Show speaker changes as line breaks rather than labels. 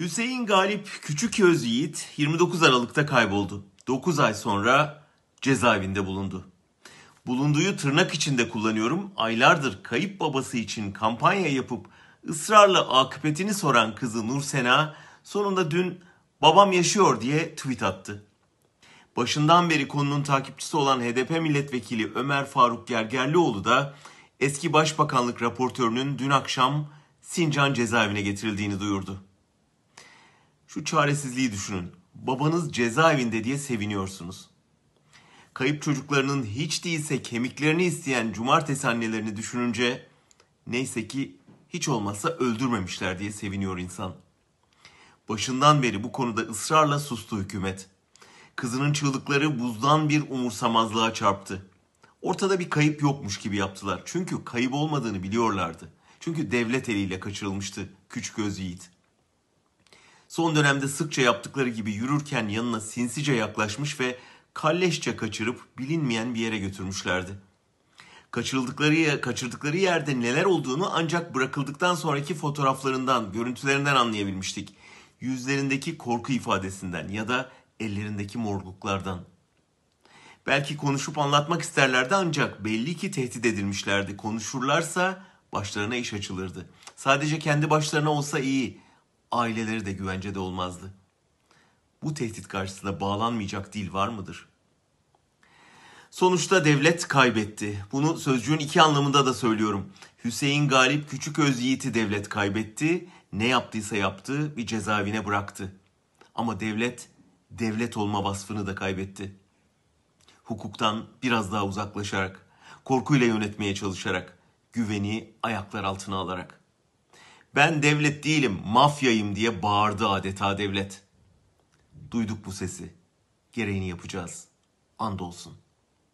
Hüseyin Galip Küçük Yiğit 29 Aralık'ta kayboldu. 9 ay sonra cezaevinde bulundu. Bulunduğu tırnak içinde kullanıyorum. Aylardır kayıp babası için kampanya yapıp ısrarla akıbetini soran kızı Nur Sena sonunda dün babam yaşıyor diye tweet attı. Başından beri konunun takipçisi olan HDP milletvekili Ömer Faruk Gergerlioğlu da eski başbakanlık raportörünün dün akşam Sincan cezaevine getirildiğini duyurdu. Şu çaresizliği düşünün. Babanız cezaevinde diye seviniyorsunuz. Kayıp çocuklarının hiç değilse kemiklerini isteyen cumartesi annelerini düşününce neyse ki hiç olmazsa öldürmemişler diye seviniyor insan. Başından beri bu konuda ısrarla sustu hükümet. Kızının çığlıkları buzdan bir umursamazlığa çarptı. Ortada bir kayıp yokmuş gibi yaptılar. Çünkü kayıp olmadığını biliyorlardı. Çünkü devlet eliyle kaçırılmıştı küçük öz yiğit. Son dönemde sıkça yaptıkları gibi yürürken yanına sinsice yaklaşmış ve kalleşçe kaçırıp bilinmeyen bir yere götürmüşlerdi. Kaçırıldıkları, kaçırdıkları yerde neler olduğunu ancak bırakıldıktan sonraki fotoğraflarından, görüntülerinden anlayabilmiştik. Yüzlerindeki korku ifadesinden ya da ellerindeki morluklardan. Belki konuşup anlatmak isterlerdi ancak belli ki tehdit edilmişlerdi. Konuşurlarsa başlarına iş açılırdı. Sadece kendi başlarına olsa iyi, aileleri de güvencede olmazdı. Bu tehdit karşısında bağlanmayacak dil var mıdır? Sonuçta devlet kaybetti. Bunu sözcüğün iki anlamında da söylüyorum. Hüseyin Galip Küçük Özyiğit'i devlet kaybetti. Ne yaptıysa yaptı, bir cezaevine bıraktı. Ama devlet, devlet olma vasfını da kaybetti. Hukuktan biraz daha uzaklaşarak, korkuyla yönetmeye çalışarak, güveni ayaklar altına alarak. Ben devlet değilim, mafyayım diye bağırdı adeta devlet. Duyduk bu sesi. Gereğini yapacağız. Andolsun.